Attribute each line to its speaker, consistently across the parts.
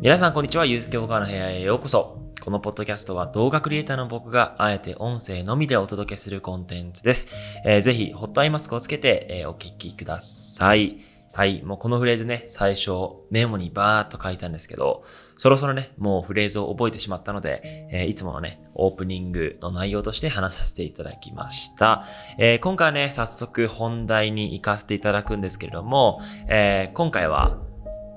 Speaker 1: 皆さんこんにちは、ゆうすけおかの部屋へようこそ。このポッドキャストは動画クリエイターの僕があえて音声のみでお届けするコンテンツです。えー、ぜひ、ホットアイマスクをつけて、えー、お聞きください。はい。もうこのフレーズね、最初メモにバーっと書いたんですけど、そろそろね、もうフレーズを覚えてしまったので、えー、いつものね、オープニングの内容として話させていただきました。えー、今回はね、早速本題に行かせていただくんですけれども、えー、今回は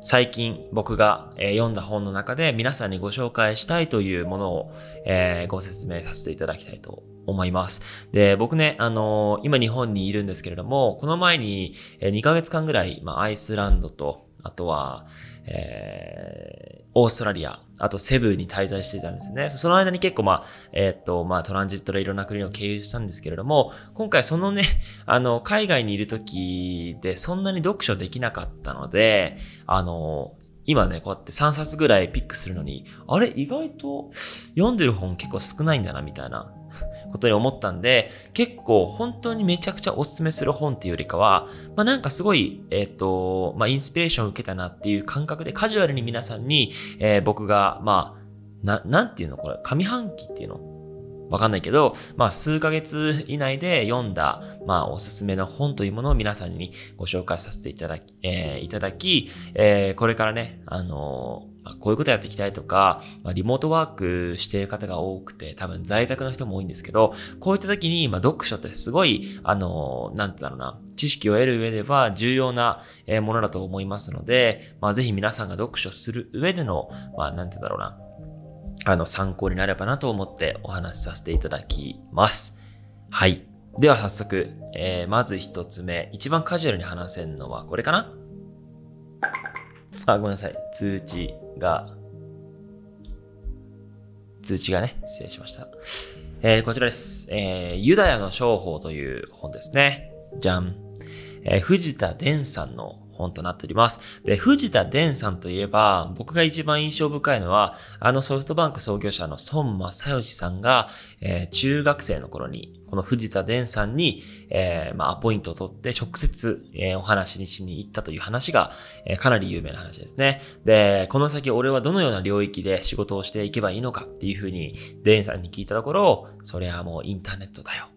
Speaker 1: 最近僕が、読んだ本の中で皆さんにご紹介したいというものを、えご説明させていただきたいと思います。で、僕ね、あの、今日本にいるんですけれども、この前に、2ヶ月間ぐらい、まあ、アイスランドと、あとは、えー、オーストラリア、あとセブンに滞在していたんですね。その間に結構まあ、えー、っと、まあトランジットでいろんな国を経由したんですけれども、今回そのね、あの、海外にいる時でそんなに読書できなかったので、あの、今ね、こうやって3冊ぐらいピックするのに、あれ？意外と読んでる本結構少ないんだな、みたいなことに思ったんで、結構本当にめちゃくちゃおすすめする本っていうよりかは、まあなんかすごい、えっ、ー、と、まあインスピレーションを受けたなっていう感覚でカジュアルに皆さんに、えー、僕が、まあ、な、なんていうの？これ、上半期っていうの？わかんないけど、まあ数ヶ月以内で読んだ、まあおすすめの本というものを皆さんにご紹介させていただき、えー、いただき、えー、これからね、あのまあ、こういうことやっていきたいとか、まあ、リモートワークしている方が多くて、多分在宅の人も多いんですけど、こういった時に、まあ、読書ってすごい、あの、なんてだろうな、知識を得る上では重要なものだと思いますので、まあ、ぜひ皆さんが読書する上での、まあ、なんてだろうな、あの、参考になればなと思ってお話しさせていただきます。はい。では早速、えー、まず一つ目、一番カジュアルに話せるのはこれかな？あ、ごめんなさい。通知が、通知がね、失礼しました。えー、こちらです。えー、ユダヤの商法という本ですね。じゃん。えー、藤田伝さんの本となっております。で、藤田伝さんといえば、僕が一番印象深いのは、あのソフトバンク創業者の孫正義さんが、えー、中学生の頃に、この藤田伝さんに、えー、まあ、アポイントを取って直接、えー、お話にしに行ったという話が、え、かなり有名な話ですね。で、この先俺はどのような領域で仕事をしていけばいいのかっていうふうに、伝さんに聞いたところ、それはもうインターネットだよ。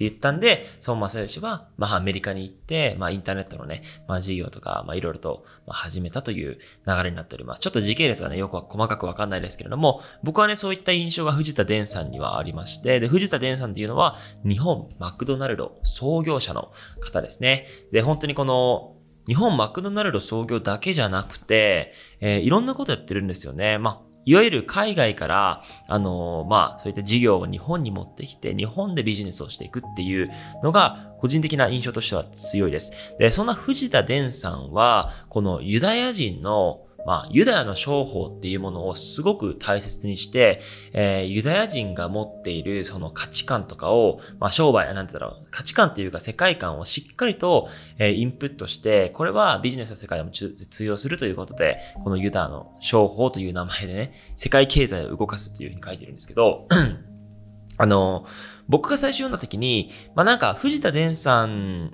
Speaker 1: って言ったんで、孫正義は、まあ、アメリカに行って、まあ、インターネットのね、まあ、事業とか、まあ、いろいろと、まあ、始めたという流れになっております。ちょっと時系列がね、よくは細かくわかんないですけれども、僕はね、そういった印象が藤田伝さんにはありまして、で、藤田伝さんっていうのは、日本マクドナルド創業者の方ですね。で、本当にこの、日本マクドナルド創業だけじゃなくて、えー、いろんなことやってるんですよね。まあ、いわゆる海外から、あの、まあ、そういった事業を日本に持ってきて、日本でビジネスをしていくっていうのが、個人的な印象としては強いです。で、そんな藤田伝さんは、このユダヤ人のまあ、ユダヤの商法っていうものをすごく大切にして、えー、ユダヤ人が持っているその価値観とかを、まあ、商売、なんてだろう、価値観っていうか世界観をしっかりと、えー、インプットして、これはビジネスの世界でも通用するということで、このユダヤの商法という名前でね、世界経済を動かすっていうふうに書いてるんですけど、あの、僕が最初読んだ時に、まあ、なんか藤田伝さん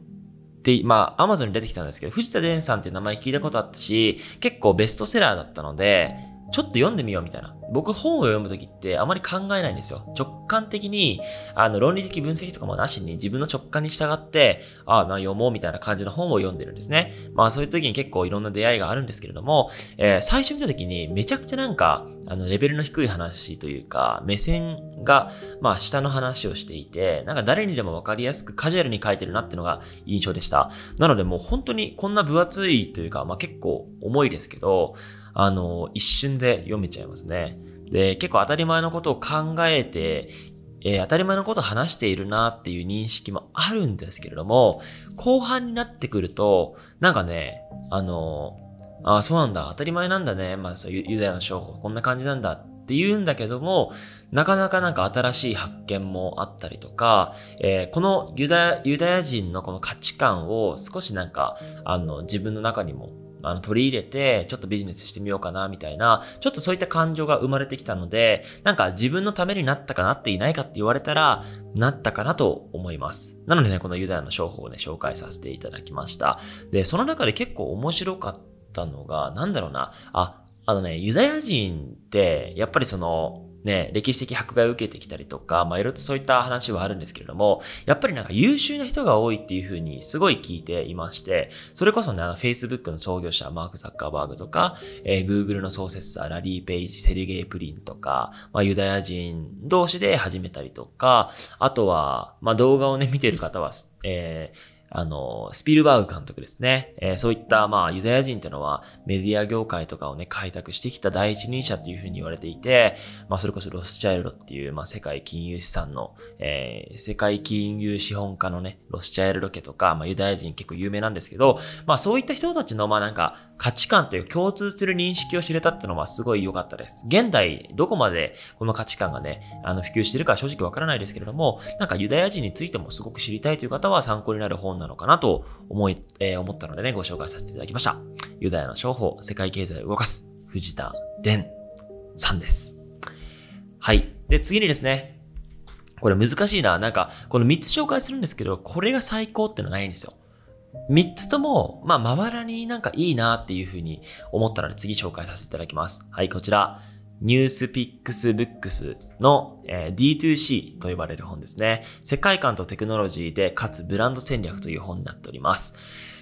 Speaker 1: で、まあ、アマゾンに出てきたんですけど、藤田伝さんっていう名前聞いたことあったし、結構ベストセラーだったので、ちょっと読んでみようみたいな。僕本を読むときってあまり考えないんですよ。直感的に、あの、論理的分析とかもなしに自分の直感に従って、ああ、まあ読もうみたいな感じの本を読んでるんですね。まあそういう時に結構いろんな出会いがあるんですけれども、えー、最初見た時にめちゃくちゃなんか、あの、レベルの低い話というか、目線が、まあ下の話をしていて、なんか誰にでもわかりやすくカジュアルに書いてるなってのが印象でした。なのでもう本当にこんな分厚いというか、まあ結構重いですけど、あの、一瞬で読めちゃいますね。で、結構当たり前のことを考えて、えー、当たり前のことを話しているなっていう認識もあるんですけれども、後半になってくると、なんかね、あの、あ、そうなんだ、当たり前なんだね、まあそうユダヤの商法、こんな感じなんだって言うんだけども、なかなかなんか新しい発見もあったりとか、えー、このユダユダヤ人のこの価値観を少しなんか、あの、自分の中にもあの取り入れて、ちょっとビジネスしてみようかな、みたいな、ちょっとそういった感情が生まれてきたので、なんか自分のためになったかなっていないかって言われたら、なったかなと思います。なのでね、このユダヤの商法をね、紹介させていただきました。で、その中で結構面白かったのが、なんだろうな、あ、あのね、ユダヤ人って、やっぱりその、ね、歴史的迫害を受けてきたりとか、まあ、いろいろとそういった話はあるんですけれども、やっぱりなんか優秀な人が多いっていうふうにすごい聞いていまして、それこそね、あの、Facebook の創業者、マーク・ザッカーバーグとか、えー、Google の創設者、ラリー・ペイジ、セルゲイ・プリンとか、まあ、ユダヤ人同士で始めたりとか、あとは、まあ、動画をね、見てる方は、えーあの、スピルバーグ監督ですね。えー、そういった、まあ、ユダヤ人ってのは、メディア業界とかをね、開拓してきた第一人者っていうふうに言われていて、まあ、それこそロスチャイルドっていう、まあ、世界金融資産の、えー、世界金融資本家のね、ロスチャイルド家とか、まあ、ユダヤ人結構有名なんですけど、まあ、そういった人たちの、まあ、なんか、価値観という共通する認識を知れたってのはすごい良かったです。現代、どこまでこの価値観がね、あの、普及してるか正直わからないですけれども、なんかユダヤ人についてもすごく知りたいという方は参考になる本なのかなと思い、えー、思ったのでね、ご紹介させていただきました。ユダヤの商法、世界経済を動かす、藤田伝さんです。はい。で、次にですね、これ難しいな。なんか、この3つ紹介するんですけど、これが最高ってのはないんですよ。3つとも、まあ、まばらになんかいいなっていうふうに思ったので次紹介させていただきます。はい、こちら。ニュースピックスブックスの、えー、D2C と呼ばれる本ですね。世界観とテクノロジーで、かつブランド戦略という本になっております。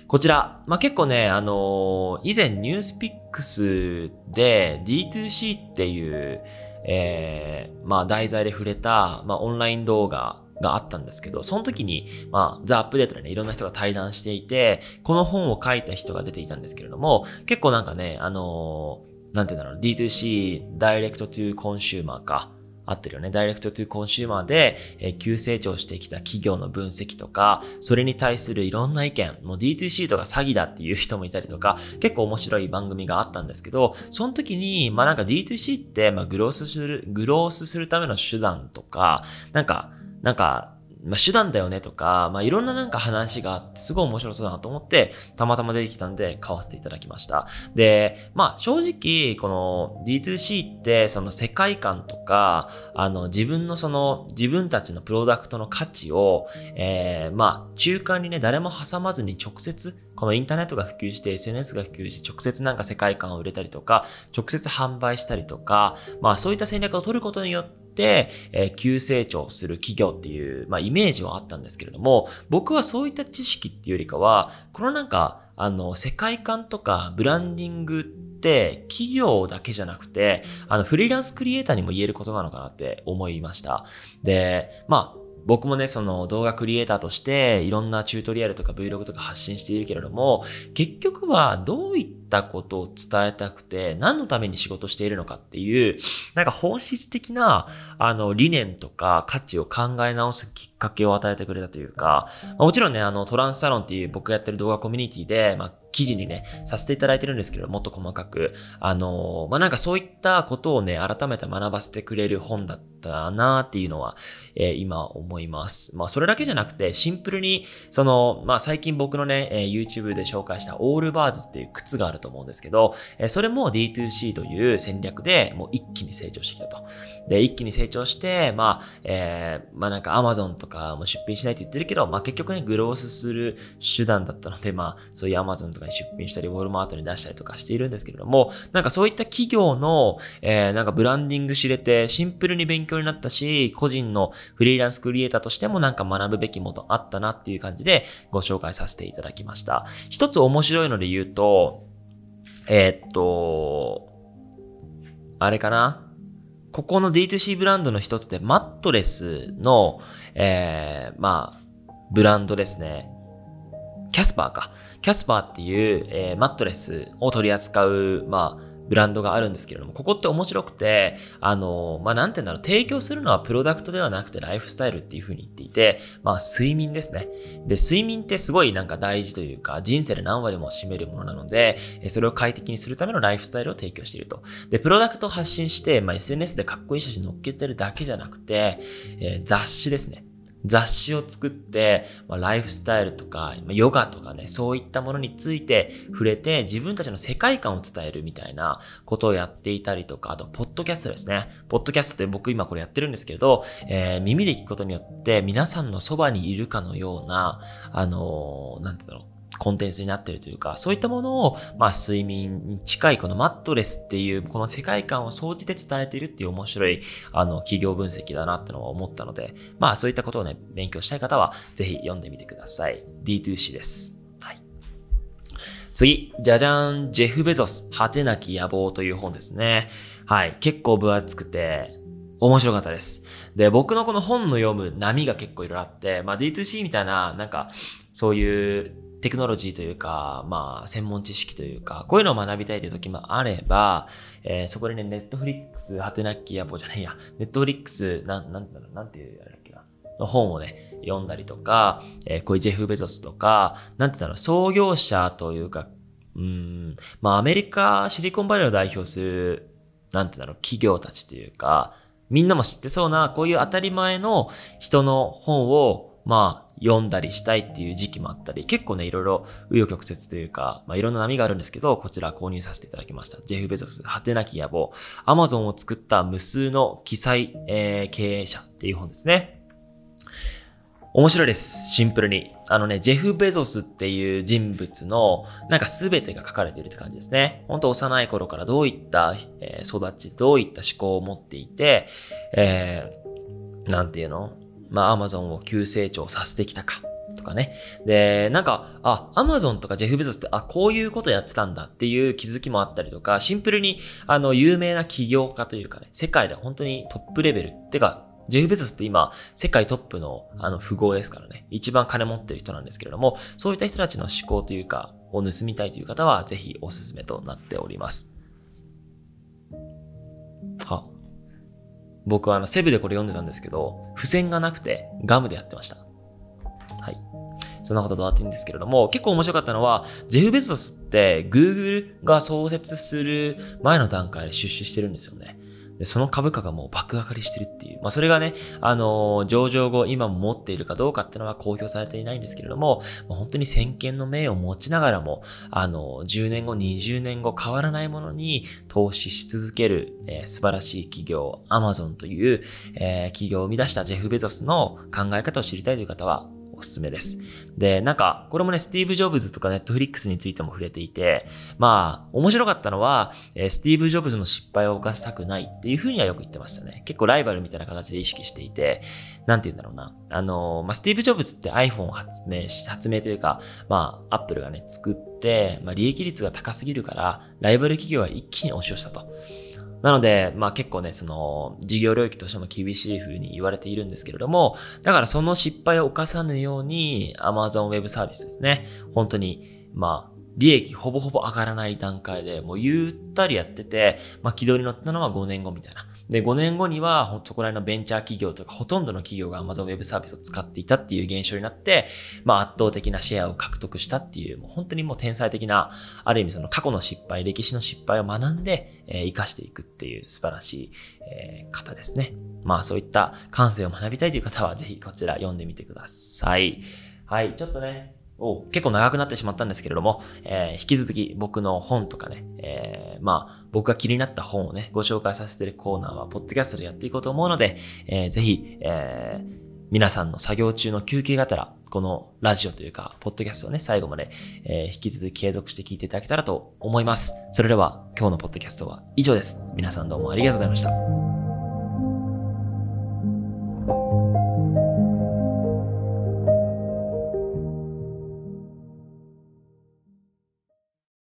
Speaker 1: こちら、まあ、結構ね、あのー、以前 NewsPicks で D2C っていう、えー、まあ、題材で触れた、まあ、オンライン動画があったんですけど、その時に、まあ、 The UPDATE でね、いろんな人が対談していて、この本を書いた人が出ていたんですけれども、結構なんかね、あのーなんて言うんだろう、D2C、 Direct to Consumer か。合ってるよね。 Direct to Consumer で、えー、急成長してきた企業の分析とか、それに対するいろんな意見、もう D2C とか詐欺だっていう人もいたりとか、結構面白い番組があったんですけど、その時に、まあなんか D2C って、まあグロースする、グロースするための手段とか、なんか、なんか、まあ、手段だよねとか、まあ、いろんななんか話があって、すごい面白そうだなと思って、たまたま出てきたんで、買わせていただきました。で、まあ、正直、この D2C って、その世界観とか、あの、自分のその、自分たちのプロダクトの価値を、えー、まあ、中間にね、誰も挟まずに直接、このインターネットが普及して、SNS が普及して、直接なんか世界観を売れたりとか、直接販売したりとか、まあ、そういった戦略を取ることによって、、えー、急成長する企業っていう、まあ、イメージはあったんですけれども、僕はそういった知識っていうよりかは、このなんか、あの、世界観とかブランディングって企業だけじゃなくて、あの、フリーランスクリエイターにも言えることなのかなって思いました。で、まあ、僕もね、その動画クリエイターとしていろんなチュートリアルとか Vlog とか発信しているけれども、結局はどういったことを伝えたくて、何のために仕事しているのかっていう、なんか本質的な、あの、理念とか価値を考え直すきっかけを与えてくれたというか、もちろんね、あの、トランスサロンっていう僕がやってる動画コミュニティで、まあ、記事にね、させていただいてるんですけど、もっと細かく。あのー、まあ、なんかそういったことをね、改めて学ばせてくれる本だったなっていうのは、えー、今思います。まあ、それだけじゃなくて、シンプルに、その、まあ、最近僕のね、えー、YouTube で紹介したオールバーズっていう靴があると思うんですけど、えー、それも D2C という戦略でもう一気に成長してきたと。で、一気に成長して、まあ、えー、まあなんか Amazon とかも出品しないと言ってるけど、まあ結局ね、グロースする手段だったので、まあ、そういう Amazon とかに出品したり、ウォールマートに出したりとかしているんですけれども、なんかそういった企業の、えー、なんかブランディング知れて、シンプルに勉強になったし、個人のフリーランスクリエイターとしてもなんか学ぶべきものあったなっていう感じでご紹介させていただきました。一つ面白いので言うと、えー、っと、あれかな？ここの D2C ブランドの一つで、マットレスの、えー、まあ、ブランドですね。キャスパーか。キャスパーっていう、えー、マットレスを取り扱う、まあ、ブランドがあるんですけれども、ここって面白くて、あの、まあ、なんて言うんだろう、提供するのはプロダクトではなくてライフスタイルっていう風に言っていて、まあ、睡眠ですね。で、睡眠ってすごいなんか大事というか、人生で何割も占めるものなので、それを快適にするためのライフスタイルを提供していると。で、プロダクトを発信して、まあ、SNS でかっこいい写真載っけてるだけじゃなくて、えー、雑誌ですね。雑誌を作って、まあ、ライフスタイルとか、ヨガとかね、そういったものについて触れて自分たちの世界観を伝えるみたいなことをやっていたりとか、あと、ポッドキャストですね。ポッドキャストって僕今これやってるんですけど、えー、耳で聞くことによって皆さんのそばにいるかのような、あのー、なんて言うんだろう。コンテンツになってるというか、そういったものを、まあ、睡眠に近いこのマットレスっていう、この世界観を総じて伝えているっていう面白い、あの、企業分析だなってのは思ったので、まあ、そういったことをね、勉強したい方は、ぜひ読んでみてください。D2C です。はい。次、じゃじゃん、ジェフ・ベゾス、果てなき野望という本ですね。はい。結構分厚くて、面白かったです。で、僕のこの本の読む波が結構いろいろあって、まあ D2C みたいな、なんか、そういうテクノロジーというか、まあ、専門知識というか、こういうのを学びたいという時もあれば、えー、そこでね、ネットフリックス、果てなき野望じゃないや、ネットフリックス、なん、なんだろう、なんていうあれだっけな、の本をね、読んだりとか、えー、こういうジェフ・ベゾスとか、なんて言ったの、創業者というか、うん、まあ、アメリカ、シリコンバレーを代表する、なんて言うんだろう、企業たちというか、みんなも知ってそうな、こういう当たり前の人の本を、まあ、読んだりしたいっていう時期もあったり、結構ね、いろいろ紆余曲折というか、まあ、いろんな波があるんですけど、こちら購入させていただきました。ジェフ・ベゾス、果てなき野望、アマゾンを作った無数の記載、えー、経営者っていう本ですね。面白いです。シンプルに。あのね、ジェフ・ベゾスっていう人物の、なんか全てが書かれているって感じですね。ほんと幼い頃からどういった、えー、育ち、どういった思考を持っていて、えー、なんていうの？まあ、アマゾンを急成長させてきたか。とかね。で、なんか、あ、アマゾンとかジェフ・ベゾスって、あ、こういうことやってたんだっていう気づきもあったりとか、シンプルに、あの、有名な起業家というかね、世界で本当にトップレベル。ってか、ジェフ・ベゾスって今、世界トップの、あの、富豪ですからね。一番金持ってる人なんですけれども、そういった人たちの思考というか、を盗みたいという方は、ぜひおすすめとなっております。は、僕はあの、セブでこれ読んでたんですけど、付箋がなくてガムでやってました。はい。そんなことどうやっていいんですけれども、結構面白かったのは、ジェフ・ベゾスって Google が創設する前の段階で出資してるんですよね。で、その株価がもう爆上がりしてるっていう。まあ、それがね、あのー、上場後今も持っているかどうかっていうのは公表されていないんですけれども、まあ、本当に先見の明を持ちながらも、あのー、10年後、20年後変わらないものに投資し続ける、えー、素晴らしい企業、アマゾンという、えー、企業を生み出したジェフ・ベゾスの考え方を知りたいという方は、おすすめです。で、なんか、これもね、スティーブ・ジョブズとかネットフリックスについても触れていて、まあ、面白かったのは、スティーブ・ジョブズの失敗を犯したくないっていうふうにはよく言ってましたね。結構ライバルみたいな形で意識していて、なんて言うんだろうな。あの、まあ、スティーブ・ジョブズって iPhone を発明し、発明というか、まあ、アップルがね、作って、まあ、利益率が高すぎるから、ライバル企業が一気に押し寄せたと。なので、まあ結構ね、その、事業領域としても厳しい風に言われているんですけれども、だからその失敗を犯さぬように、Amazon Web サービスですね。本当に、まあ、利益ほぼほぼ上がらない段階で、もうゆったりやってて、まあ軌道に乗ったのは5年後みたいな。で、5年後には、そこら辺のベンチャー企業とか、ほとんどの企業が Amazon Web サービスを使っていたっていう現象になって、まあ圧倒的なシェアを獲得したっていう、もう本当にもう天才的な、ある意味その過去の失敗、歴史の失敗を学んで、えー、生かしていくっていう素晴らしい、えー、方ですね。まあそういった感性を学びたいという方は、ぜひこちら読んでみてください。はい、ちょっとね、お結構長くなってしまったんですけれども、えー、引き続き僕の本とかね、えー、まあ、僕が気になった本をね、ご紹介させてるコーナーは、ポッドキャストでやっていこうと思うので、えー、ぜひ、えー、皆さんの作業中の休憩がてら、このラジオというか、ポッドキャストをね、最後まで、えー、引き続き継続して聞いていただけたらと思います。それでは、今日のポッドキャストは以上です。皆さんどうもありがとうございました。